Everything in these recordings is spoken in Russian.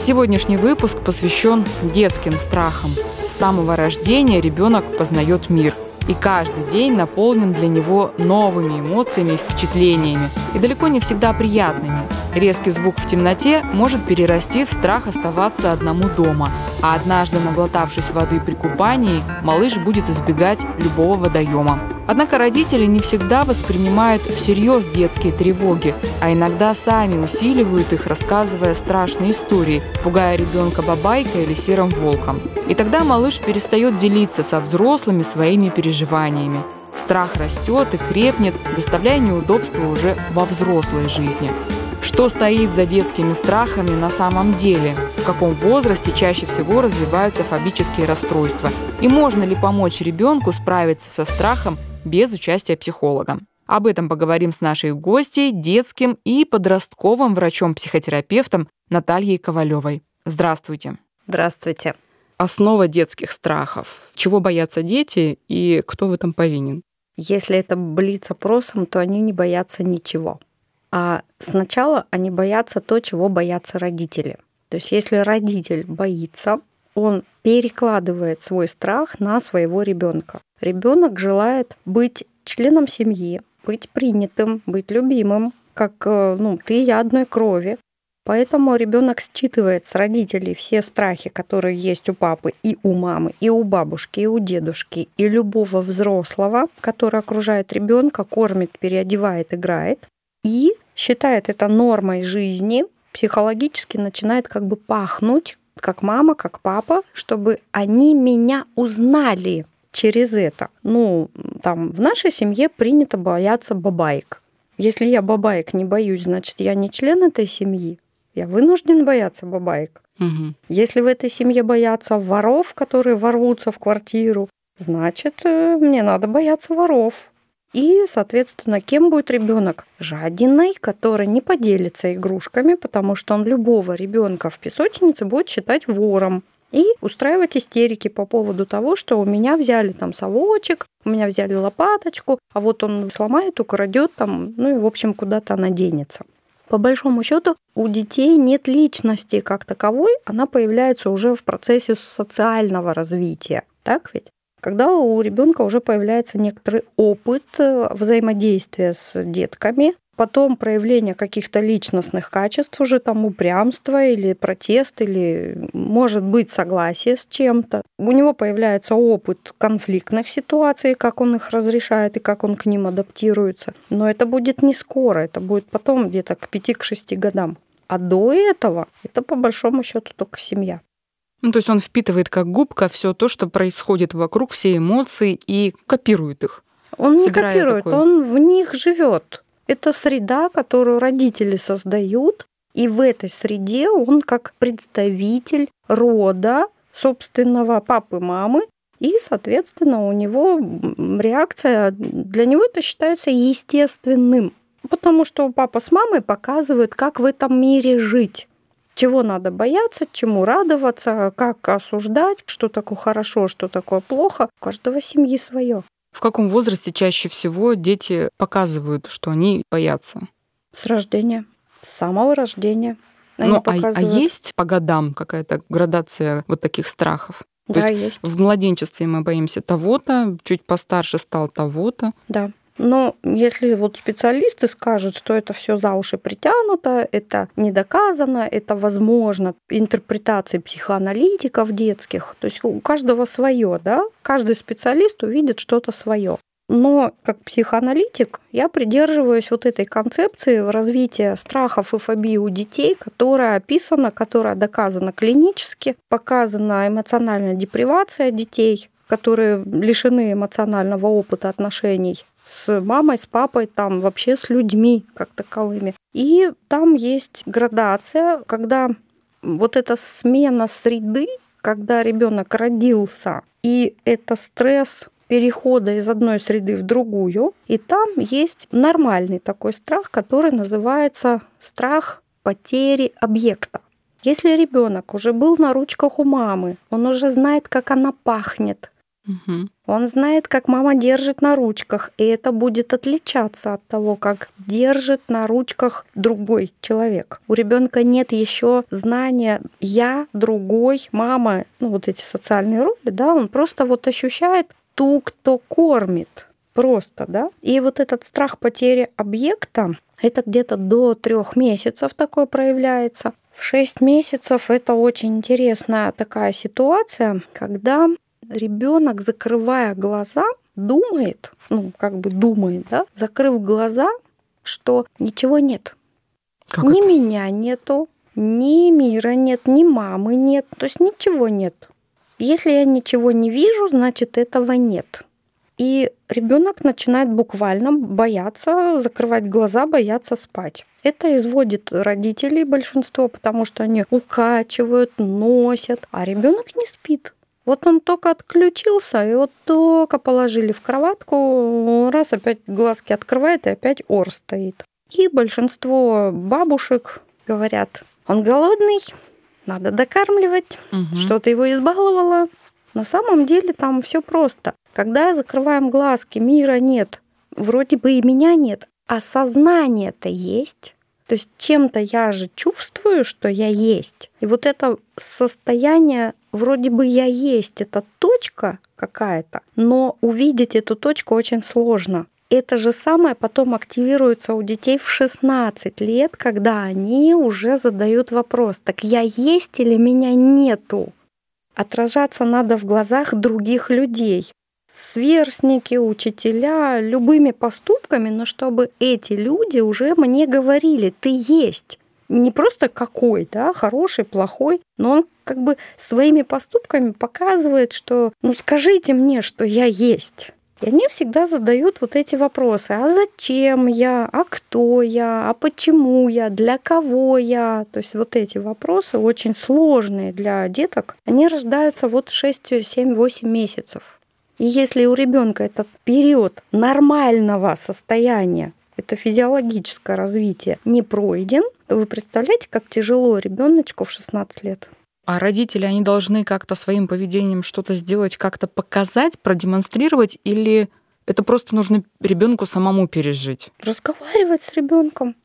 Сегодняшний выпуск посвящен детским страхам. С самого рождения ребенок познает мир – и каждый день наполнен для него новыми эмоциями и впечатлениями, и далеко не всегда приятными. Резкий звук в темноте может перерасти в страх оставаться одному дома, а однажды наглотавшись воды при купании, малыш будет избегать любого водоема. Однако родители не всегда воспринимают всерьез детские тревоги, а иногда сами усиливают их, рассказывая страшные истории, пугая ребенка бабайкой или серым волком. И тогда малыш перестает делиться со взрослыми своими переживаниями. Страх растет и крепнет, доставляя неудобства уже во взрослой жизни. Что стоит за детскими страхами на самом деле? В каком возрасте чаще всего развиваются фобические расстройства? И можно ли помочь ребенку справиться со страхом без участия психолога. Об этом поговорим с нашей гостьей, детским и подростковым врачом-психотерапевтом Натальей Ковалевой. Здравствуйте. Здравствуйте. Основа детских страхов. Чего боятся дети и кто в этом повинен? Если это блиц-опросом, то они не боятся ничего. А сначала они боятся то, чего боятся родители. То есть если родитель боится, он перекладывает свой страх на своего ребенка. Ребенок желает быть членом семьи, быть принятым, быть любимым, как э, ну, ты и я одной крови. Поэтому ребенок считывает с родителей все страхи, которые есть у папы и у мамы, и у бабушки, и у дедушки, и любого взрослого, который окружает ребенка, кормит, переодевает, играет, и считает это нормой жизни, психологически начинает как бы пахнуть как мама, как папа, чтобы они меня узнали через это. Ну, там в нашей семье принято бояться бабаек. Если я бабаек не боюсь, значит, я не член этой семьи. Я вынужден бояться бабаек. Угу. Если в этой семье боятся воров, которые ворвутся в квартиру, значит, э, мне надо бояться воров. И, соответственно, кем будет ребенок? Жадиной, который не поделится игрушками, потому что он любого ребенка в песочнице будет считать вором и устраивать истерики по поводу того, что у меня взяли там совочек, у меня взяли лопаточку, а вот он сломает, украдет там, ну и, в общем, куда-то она денется. По большому счету у детей нет личности как таковой, она появляется уже в процессе социального развития. Так ведь? Когда у ребенка уже появляется некоторый опыт э, взаимодействия с детками, потом проявление каких-то личностных качеств, уже там упрямство или протест, или может быть согласие с чем-то. У него появляется опыт конфликтных ситуаций, как он их разрешает и как он к ним адаптируется. Но это будет не скоро, это будет потом где-то к 5-6 годам. А до этого это по большому счету только семья. Ну, то есть он впитывает как губка все то, что происходит вокруг, все эмоции и копирует их. Он не копирует, такой... он в них живет. Это среда, которую родители создают, и в этой среде он как представитель рода собственного папы, мамы, и, соответственно, у него реакция, для него это считается естественным, потому что папа с мамой показывают, как в этом мире жить чего надо бояться, чему радоваться, как осуждать, что такое хорошо, что такое плохо. У каждого семьи свое. В каком возрасте чаще всего дети показывают, что они боятся? С рождения, с самого рождения. Они ну, а, а есть по годам какая-то градация вот таких страхов? Да, есть, есть. В младенчестве мы боимся того-то, чуть постарше стал того-то. Да. Но если вот специалисты скажут, что это все за уши притянуто, это не доказано, это возможно интерпретации психоаналитиков детских, то есть у каждого свое, да, каждый специалист увидит что-то свое. Но как психоаналитик я придерживаюсь вот этой концепции развития страхов и фобий у детей, которая описана, которая доказана клинически, показана эмоциональная депривация детей, которые лишены эмоционального опыта отношений с мамой, с папой, там вообще с людьми как таковыми. И там есть градация, когда вот эта смена среды, когда ребенок родился, и это стресс перехода из одной среды в другую, и там есть нормальный такой страх, который называется страх потери объекта. Если ребенок уже был на ручках у мамы, он уже знает, как она пахнет, Угу. он знает, как мама держит на ручках, и это будет отличаться от того, как держит на ручках другой человек. У ребенка нет еще знания я, другой, мама, ну вот эти социальные роли, да, он просто вот ощущает ту, кто кормит. Просто, да. И вот этот страх потери объекта, это где-то до трех месяцев такое проявляется. В шесть месяцев это очень интересная такая ситуация, когда ребенок, закрывая глаза, думает, ну, как бы думает, да, закрыв глаза, что ничего нет. Как ни это? меня нету, ни мира нет, ни мамы нет, то есть ничего нет. Если я ничего не вижу, значит этого нет. И ребенок начинает буквально бояться, закрывать глаза, бояться спать. Это изводит родителей большинство, потому что они укачивают, носят, а ребенок не спит. Вот он только отключился, и вот только положили в кроватку, раз опять глазки открывает, и опять ор стоит. И большинство бабушек говорят, он голодный, надо докармливать, Мгм. что ты его избаловала. На самом деле там все просто. Когда закрываем глазки, мира нет, вроде бы и меня нет, а сознание-то есть. То есть чем-то я же чувствую, что я есть. И вот это состояние, вроде бы я есть, это точка какая-то, но увидеть эту точку очень сложно. Это же самое потом активируется у детей в 16 лет, когда они уже задают вопрос, так я есть или меня нету? Отражаться надо в глазах других людей. Сверстники, учителя, любыми поступками, но чтобы эти люди уже мне говорили, ты есть. Не просто какой, да, хороший, плохой, но он как бы своими поступками показывает, что ну скажите мне, что я есть. И они всегда задают вот эти вопросы. А зачем я? А кто я? А почему я? Для кого я? То есть вот эти вопросы очень сложные для деток. Они рождаются вот в 6, 7, 8 месяцев. И если у ребенка этот период нормального состояния, это физиологическое развитие, не пройден, вы представляете, как тяжело ребеночку в 16 лет. А родители, они должны как-то своим поведением что-то сделать, как-то показать, продемонстрировать, или это просто нужно ребенку самому пережить? разговаривать с ребенком.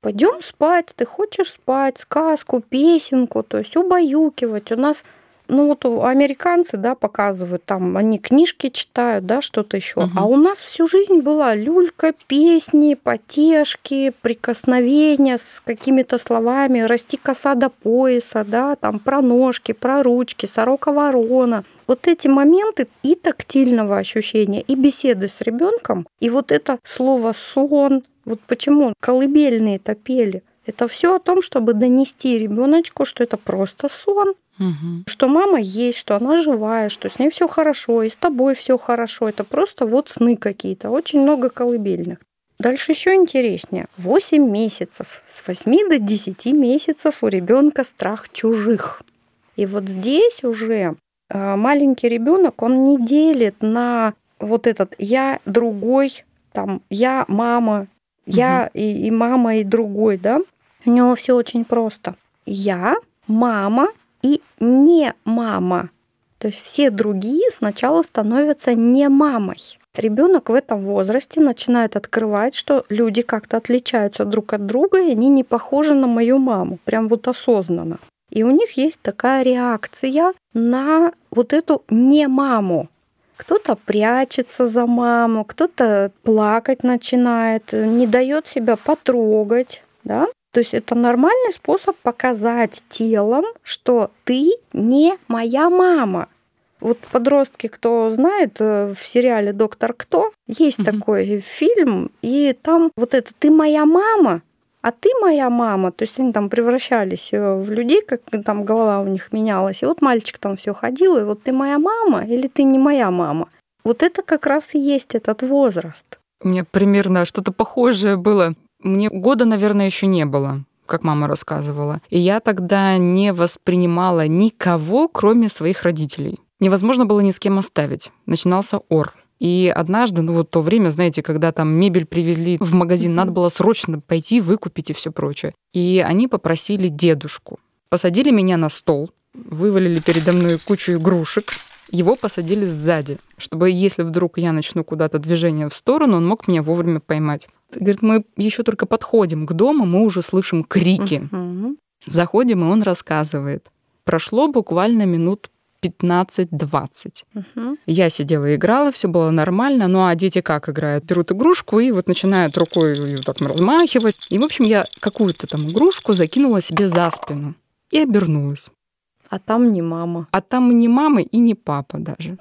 Пойдем спать, ты хочешь спать, сказку, песенку, то есть убаюкивать. У нас, ну вот американцы, да, показывают, там они книжки читают, да, что-то еще. Мгм. А у нас всю жизнь была люлька, песни, потешки, прикосновения с какими-то словами, расти коса до пояса, да, там про ножки, про ручки, сорока ворона. Вот эти моменты и тактильного ощущения, и беседы с ребенком, и вот это слово сон, вот почему колыбельные-то пели, это все о том, чтобы донести ребеночку, что это просто сон, Мгм. что мама есть, что она живая, что с ней все хорошо, и с тобой все хорошо. Это просто вот сны какие-то. Очень много колыбельных. Дальше еще интереснее. 8 месяцев. С 8 до 10 месяцев у ребенка страх чужих. И вот здесь уже э, маленький ребенок, он не делит на вот этот я другой, там я мама, я и, и мама и другой, да? У него все очень просто. Я, мама и не мама. То есть все другие сначала становятся не мамой. Ребенок в этом возрасте начинает открывать, что люди как-то отличаются друг от друга, и они не похожи на мою маму, прям вот осознанно. И у них есть такая реакция на вот эту не маму. Кто-то прячется за маму, кто-то плакать начинает, не дает себя потрогать, да? То есть это нормальный способ показать телом, что ты не моя мама. Вот подростки, кто знает, э, в сериале «Доктор Кто» есть такой фильм, и там вот это «ты моя мама», а ты моя мама, то есть они там превращались э, в людей, как там голова у них менялась, и вот мальчик там все ходил, и вот ты моя мама или ты не моя мама. Вот это как раз и есть этот возраст. У меня примерно что-то похожее было. Мне года, наверное, еще не было. как мама рассказывала. И я тогда не воспринимала никого, кроме своих родителей. Невозможно было ни с кем оставить. Начинался ор. И однажды, ну вот то время, знаете, когда там мебель привезли в магазин, надо было срочно пойти выкупить и все прочее. И они попросили дедушку. Посадили меня на стол, вывалили передо мной кучу игрушек, его посадили сзади, чтобы если вдруг я начну куда-то движение в сторону, он мог меня вовремя поймать. Говорит, мы еще только подходим к дому, мы уже слышим крики. Мгм. Заходим, и он рассказывает. Прошло буквально минут 15-20. Мгм. Я сидела и играла, все было нормально. Ну а дети как играют? Берут игрушку и вот начинают рукой её так размахивать. И, в общем, я какую-то там игрушку закинула себе за спину и обернулась. А там не мама. А там ни мамы и ни папа даже.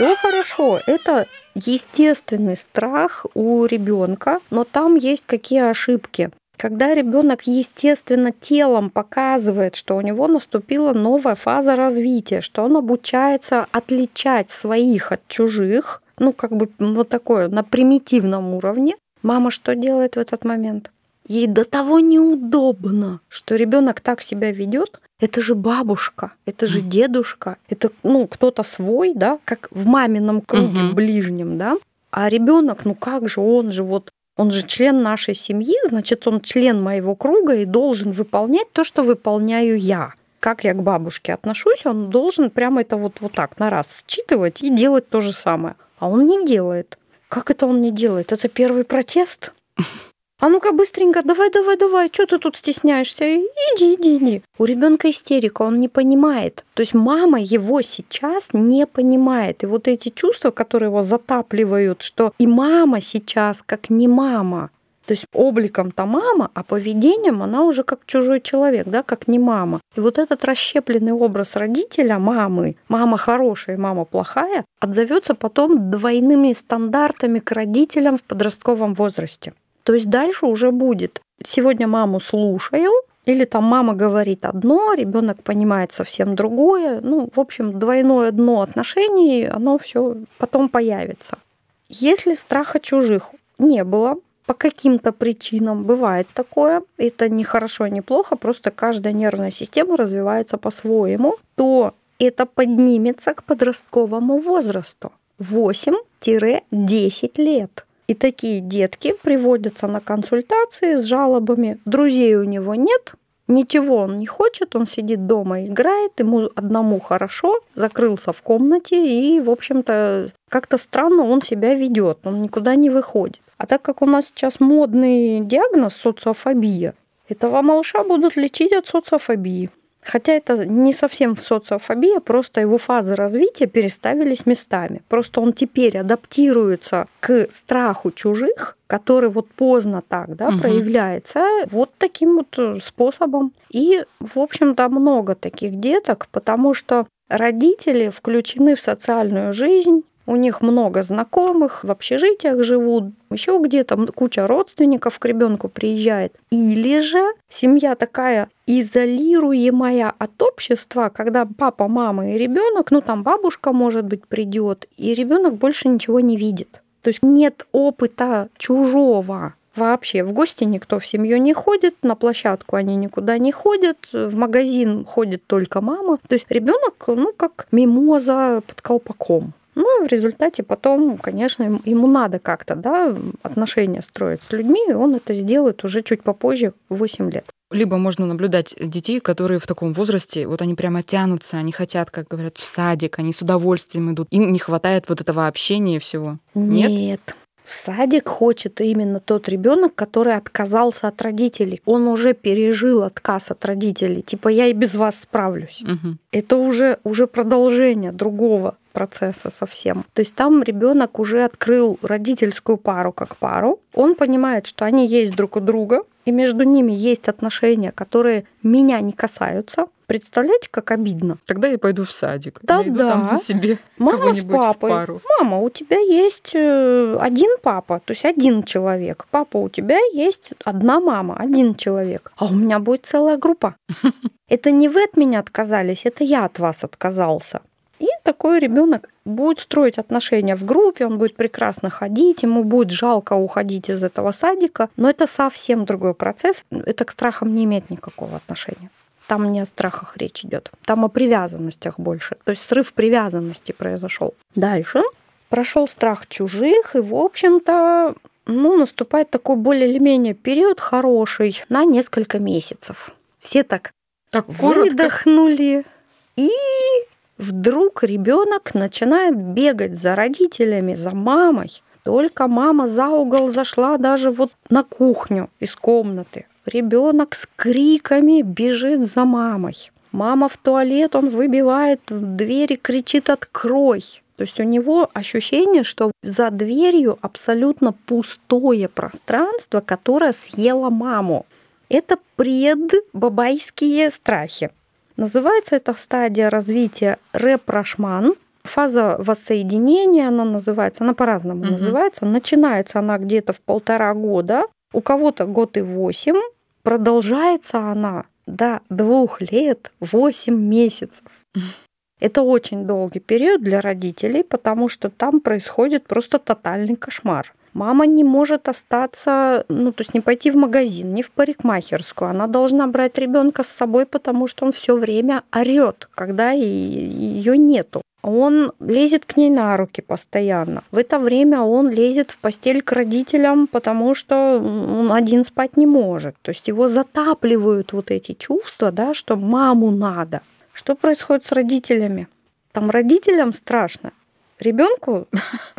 Все хорошо. Это естественный страх у ребенка, но там есть какие ошибки. Когда ребенок естественно телом показывает, что у него наступила новая фаза развития, что он обучается отличать своих от чужих, ну как бы вот такое на примитивном уровне, мама что делает в этот момент? Ей до того неудобно, что ребенок так себя ведет. Это же бабушка, это же дедушка, это ну кто-то свой, да, как в мамином круге Мгм. ближнем, да. А ребенок, ну как же он же вот он же член нашей семьи, значит, он член моего круга и должен выполнять то, что выполняю я. Как я к бабушке отношусь, он должен прямо это вот, вот так на раз считывать и делать то же самое. А он не делает. Как это он не делает? Это первый протест? А ну-ка быстренько, давай, давай, давай, что ты тут стесняешься? Иди, иди, иди. У ребенка истерика, он не понимает. То есть мама его сейчас не понимает. И вот эти чувства, которые его затапливают, что и мама сейчас как не мама. То есть обликом-то мама, а поведением она уже как чужой человек, да, как не мама. И вот этот расщепленный образ родителя, мамы, мама хорошая, мама плохая, отзовется потом двойными стандартами к родителям в подростковом возрасте. То есть дальше уже будет. Сегодня маму слушаю, или там мама говорит одно, ребенок понимает совсем другое. Ну, в общем, двойное дно отношений, оно все потом появится. Если страха чужих не было, по каким-то причинам бывает такое, это не хорошо, не плохо, просто каждая нервная система развивается по-своему, то это поднимется к подростковому возрасту 8-10 лет. И такие детки приводятся на консультации с жалобами. Друзей у него нет, ничего он не хочет, он сидит дома, играет, ему одному хорошо, закрылся в комнате и, в общем-то, как-то странно он себя ведет, он никуда не выходит. А так как у нас сейчас модный диагноз социофобия, этого малыша будут лечить от социофобии. Хотя это не совсем социофобия, просто его фазы развития переставились местами. Просто он теперь адаптируется к страху чужих, который вот поздно так да, Мгм. проявляется, вот таким вот э, способом. И, в общем-то, много таких деток, потому что родители включены в социальную жизнь, у них много знакомых, в общежитиях живут, еще где-то куча родственников к ребенку приезжает. Или же семья такая изолируемая от общества, когда папа, мама и ребенок, ну там бабушка, может быть, придет, и ребенок больше ничего не видит. То есть нет опыта чужого. Вообще в гости никто в семью не ходит, на площадку они никуда не ходят, в магазин ходит только мама. То есть ребенок, ну, как мимоза под колпаком. Ну, в результате потом, конечно, ему- надо как-то, да, отношения строить с людьми, и он это сделает уже чуть попозже, в 8 лет. Либо можно наблюдать детей, которые в таком возрасте, вот они прямо тянутся, они хотят, как говорят, в садик, они с удовольствием идут. Им не хватает вот этого общения и всего. Нет? Нет. В садик хочет именно тот ребенок, который отказался от родителей. Он уже пережил отказ от родителей. Типа я и без вас справлюсь. Мгм. Это уже, уже продолжение другого процесса совсем. То есть там ребенок уже открыл родительскую пару как пару. Он понимает, что они есть друг у друга, и между ними есть отношения, которые меня не касаются. Представляете, как обидно? Тогда я пойду в садик. Да, Найду да. там себе Мама с кого-нибудь в папой. пару. Мама, у тебя есть э, один папа, то есть один человек. Папа, у тебя есть одна мама, один человек. А у меня будет целая группа. Это не вы от меня отказались, это я от вас отказался. И такой ребенок будет строить отношения в группе, он будет прекрасно ходить, ему будет жалко уходить из этого садика, но это совсем другой процесс. Это к страхам не имеет никакого отношения. Там не о страхах речь идет, там о привязанностях больше. То есть срыв привязанности произошел. Дальше прошел страх чужих, и, в общем-то, ну, наступает такой более или менее период хороший на несколько месяцев. Все так, так выдохнули, и вдруг ребенок начинает бегать за родителями, за мамой. Только мама за угол зашла даже вот на кухню из комнаты. Ребенок с криками бежит за мамой. Мама в туалет, он выбивает двери, кричит «открой!». То есть у него ощущение, что за дверью абсолютно пустое пространство, которое съело маму. Это предбабайские страхи. Называется эта стадия развития репрошман. Фаза воссоединения, она называется, она по-разному угу. называется. Начинается она где-то в полтора года, у кого-то год и восемь, продолжается она до двух лет восемь месяцев. Это очень долгий период для родителей, потому что там происходит просто тотальный кошмар. Мама не может остаться, ну, то есть не пойти в магазин, не в парикмахерскую. Она должна брать ребенка с собой, потому что он все время орет, когда ее нету. Он лезет к ней на руки постоянно. В это время он лезет в постель к родителям, потому что он один спать не может. То есть его затапливают вот эти чувства, да, что маму надо. Что происходит с родителями? Там родителям страшно. Ребенку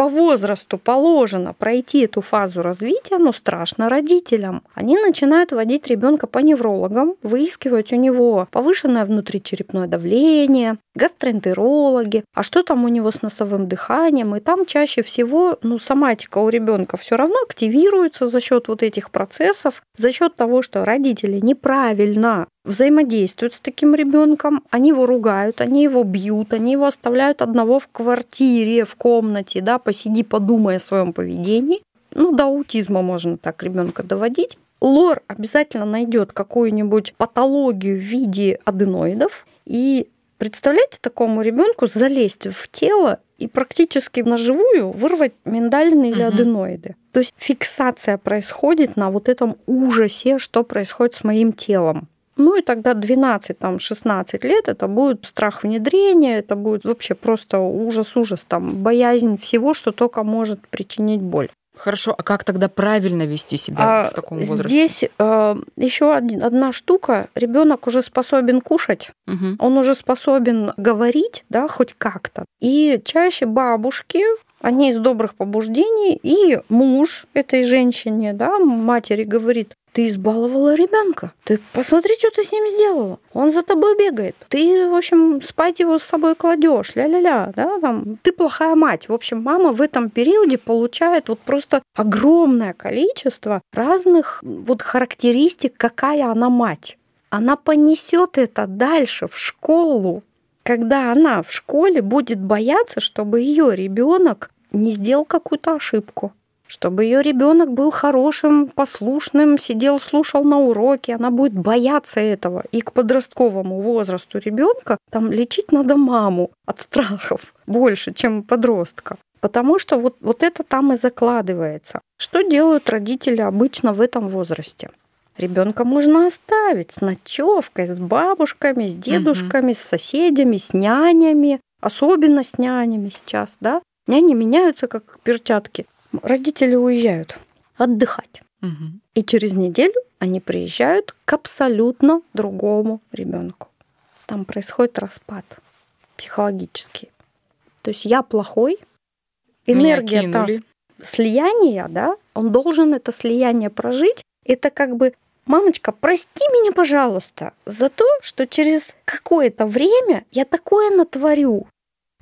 по возрасту положено пройти эту фазу развития, но страшно родителям. Они начинают водить ребенка по неврологам, выискивать у него повышенное внутричерепное давление, гастроэнтерологи, а что там у него с носовым дыханием, и там чаще всего ну, соматика у ребенка все равно активируется за счет вот этих процессов, за счет того, что родители неправильно взаимодействуют с таким ребенком, они его ругают, они его бьют, они его оставляют одного в квартире, в комнате, да, посиди, подумай о своем поведении. Ну, до аутизма можно так ребенка доводить. Лор обязательно найдет какую-нибудь патологию в виде аденоидов, и Представляете такому ребенку залезть в тело и практически на живую вырвать миндалины или угу. аденоиды. То есть фиксация происходит на вот этом ужасе, что происходит с моим телом. Ну и тогда 12-16 лет это будет страх внедрения, это будет вообще просто ужас-ужас, там, боязнь всего, что только может причинить боль. Хорошо, а как тогда правильно вести себя а, в таком возрасте? Здесь э, еще одна штука. Ребенок уже способен кушать, угу. он уже способен говорить, да, хоть как-то. И чаще бабушки они из добрых побуждений, и муж этой женщине, да, матери говорит, ты избаловала ребенка. Ты посмотри, что ты с ним сделала. Он за тобой бегает. Ты, в общем, спать его с собой кладешь. Ля-ля-ля. Да, там. Ты плохая мать. В общем, мама в этом периоде получает вот просто огромное количество разных вот характеристик, какая она мать. Она понесет это дальше в школу, когда она в школе будет бояться, чтобы ее ребенок не сделал какую-то ошибку чтобы ее ребенок был хорошим, послушным, сидел, слушал на уроке, она будет бояться этого. И к подростковому возрасту ребенка там лечить надо маму от страхов больше, чем подростка. Потому что вот, вот это там и закладывается. Что делают родители обычно в этом возрасте? Ребенка можно оставить с ночевкой, с бабушками, с дедушками, угу. с соседями, с нянями, особенно с нянями сейчас, да. Няни меняются как перчатки родители уезжают отдыхать. Угу. И через неделю они приезжают к абсолютно другому ребенку. Там происходит распад психологический. То есть я плохой, энергия там слияния, да, он должен это слияние прожить. Это как бы мамочка, прости меня, пожалуйста, за то, что через какое-то время я такое натворю.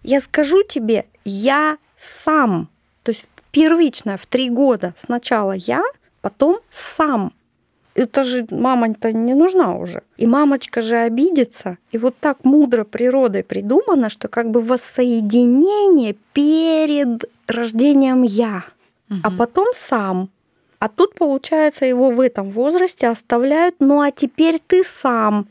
Я скажу тебе, я сам. То есть первичная в три года. Сначала я, потом сам. Это же мама-то не нужна уже. И мамочка же обидится. И вот так мудро природой придумано, что как бы воссоединение перед рождением я, угу. а потом сам. А тут, получается, его в этом возрасте оставляют, ну а теперь ты сам.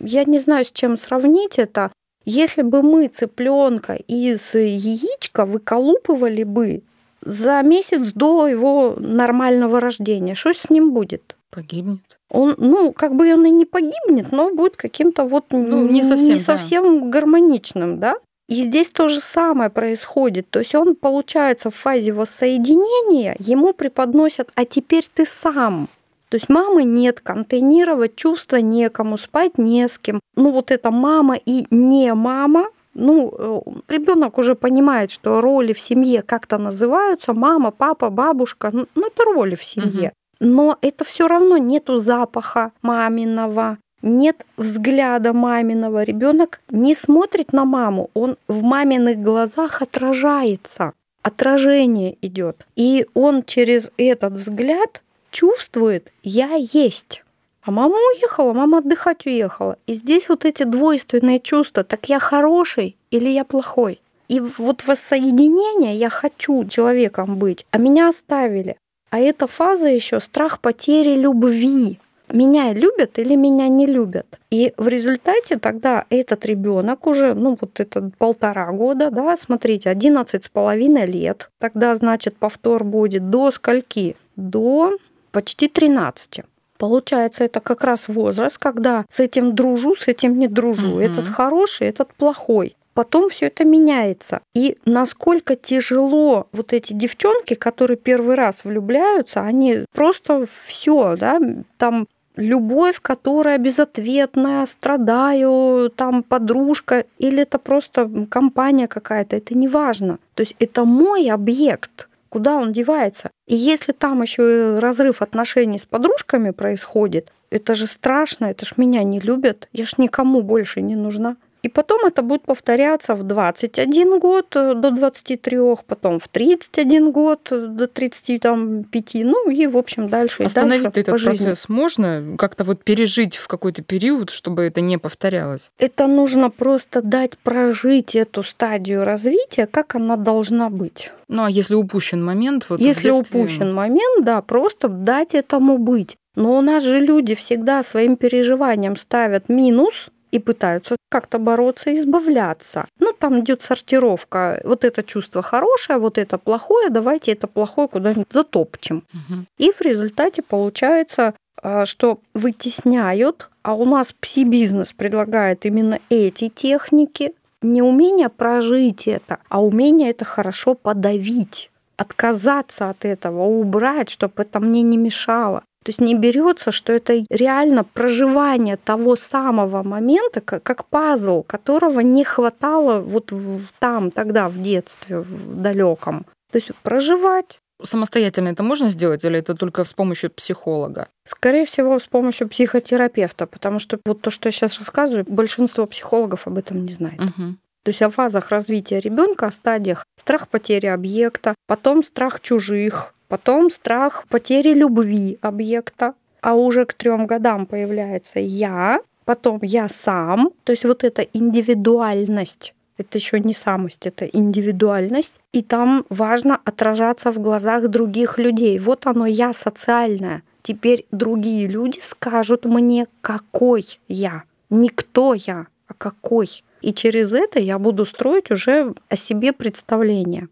Я не знаю, с чем сравнить это. Если бы мы цыпленка из яичка выколупывали бы за месяц до его нормального рождения, что с ним будет? Погибнет. Он, ну, как бы он и не погибнет, но будет каким-то вот ну, не совсем, не совсем да. гармоничным, да? И здесь то же самое происходит. То есть он, получается, в фазе воссоединения, ему преподносят, а теперь ты сам. То есть мамы нет, контейнировать чувства некому, спать не с кем. Ну вот это мама и не мама, ну, э, ребенок уже понимает, что роли в семье как-то называются, мама, папа, бабушка, ну, ну это роли в семье. Но это все равно нету запаха маминого, нет взгляда маминого. Ребенок не смотрит на маму, он в маминых глазах отражается. Отражение идет. И он через этот взгляд чувствует, я есть. А мама уехала, мама отдыхать уехала. И здесь вот эти двойственные чувства, так я хороший или я плохой. И вот воссоединение, я хочу человеком быть, а меня оставили. А эта фаза еще страх потери любви. Меня любят или меня не любят. И в результате тогда этот ребенок уже, ну вот это полтора года, да, смотрите, 11 с половиной лет, тогда, значит, повтор будет до скольки? До почти 13. Получается, это как раз возраст, когда с этим дружу, с этим не дружу. Угу. Этот хороший, этот плохой. Потом все это меняется. И насколько тяжело вот эти девчонки, которые первый раз влюбляются, они просто все, да, там любовь, которая безответная, страдаю, там подружка, или это просто компания какая-то, это не важно. То есть это мой объект куда он девается. И если там еще и разрыв отношений с подружками происходит, это же страшно, это ж меня не любят, я ж никому больше не нужна. И потом это будет повторяться в 21 год э, до 23, потом в 31 год до 35, ну и, в общем, дальше. Остановить дальше этот процесс можно? Как-то вот пережить в какой-то период, чтобы это не повторялось? Это нужно просто дать прожить эту стадию развития, как она должна быть. Ну а если упущен момент? Вот если упущен момент, да, просто дать этому быть. Но у нас же люди всегда своим переживанием ставят минус, и пытаются как-то бороться и избавляться. Ну, там идет сортировка. Вот это чувство хорошее, вот это плохое, давайте это плохое куда-нибудь затопчем. Угу. И в результате получается, а, что вытесняют, а у нас пси-бизнес предлагает именно эти техники, не умение прожить это, а умение это хорошо подавить отказаться от этого, убрать, чтобы это мне не мешало. То есть не берется, что это реально проживание того самого момента, как, как пазл, которого не хватало вот в, там, тогда, в детстве, в далеком. То есть проживать. Самостоятельно это можно сделать или это только с помощью психолога? Скорее всего, с помощью психотерапевта, потому что вот то, что я сейчас рассказываю, большинство психологов об этом не знает. Угу. То есть о фазах развития ребенка, о стадиях страх потери объекта, потом страх чужих, потом страх потери любви объекта, а уже к трем годам появляется я, потом я сам, то есть вот эта индивидуальность, это еще не самость, это индивидуальность, и там важно отражаться в глазах других людей. Вот оно я социальное. Теперь другие люди скажут мне, какой я, не кто я, а какой. И через это я буду строить уже о себе представление.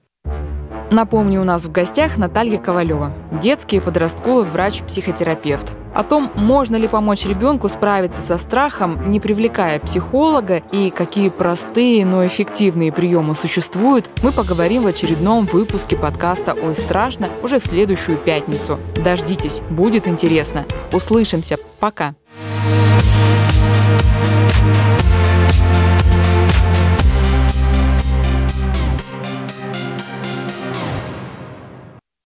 Напомню, у нас в гостях Наталья Ковалева, детский и подростковый врач-психотерапевт. О том, можно ли помочь ребенку справиться со страхом, не привлекая психолога, и какие простые, но эффективные приемы существуют, мы поговорим в очередном выпуске подкаста «Ой, страшно» уже в следующую пятницу. Дождитесь, будет интересно. Услышимся. Пока.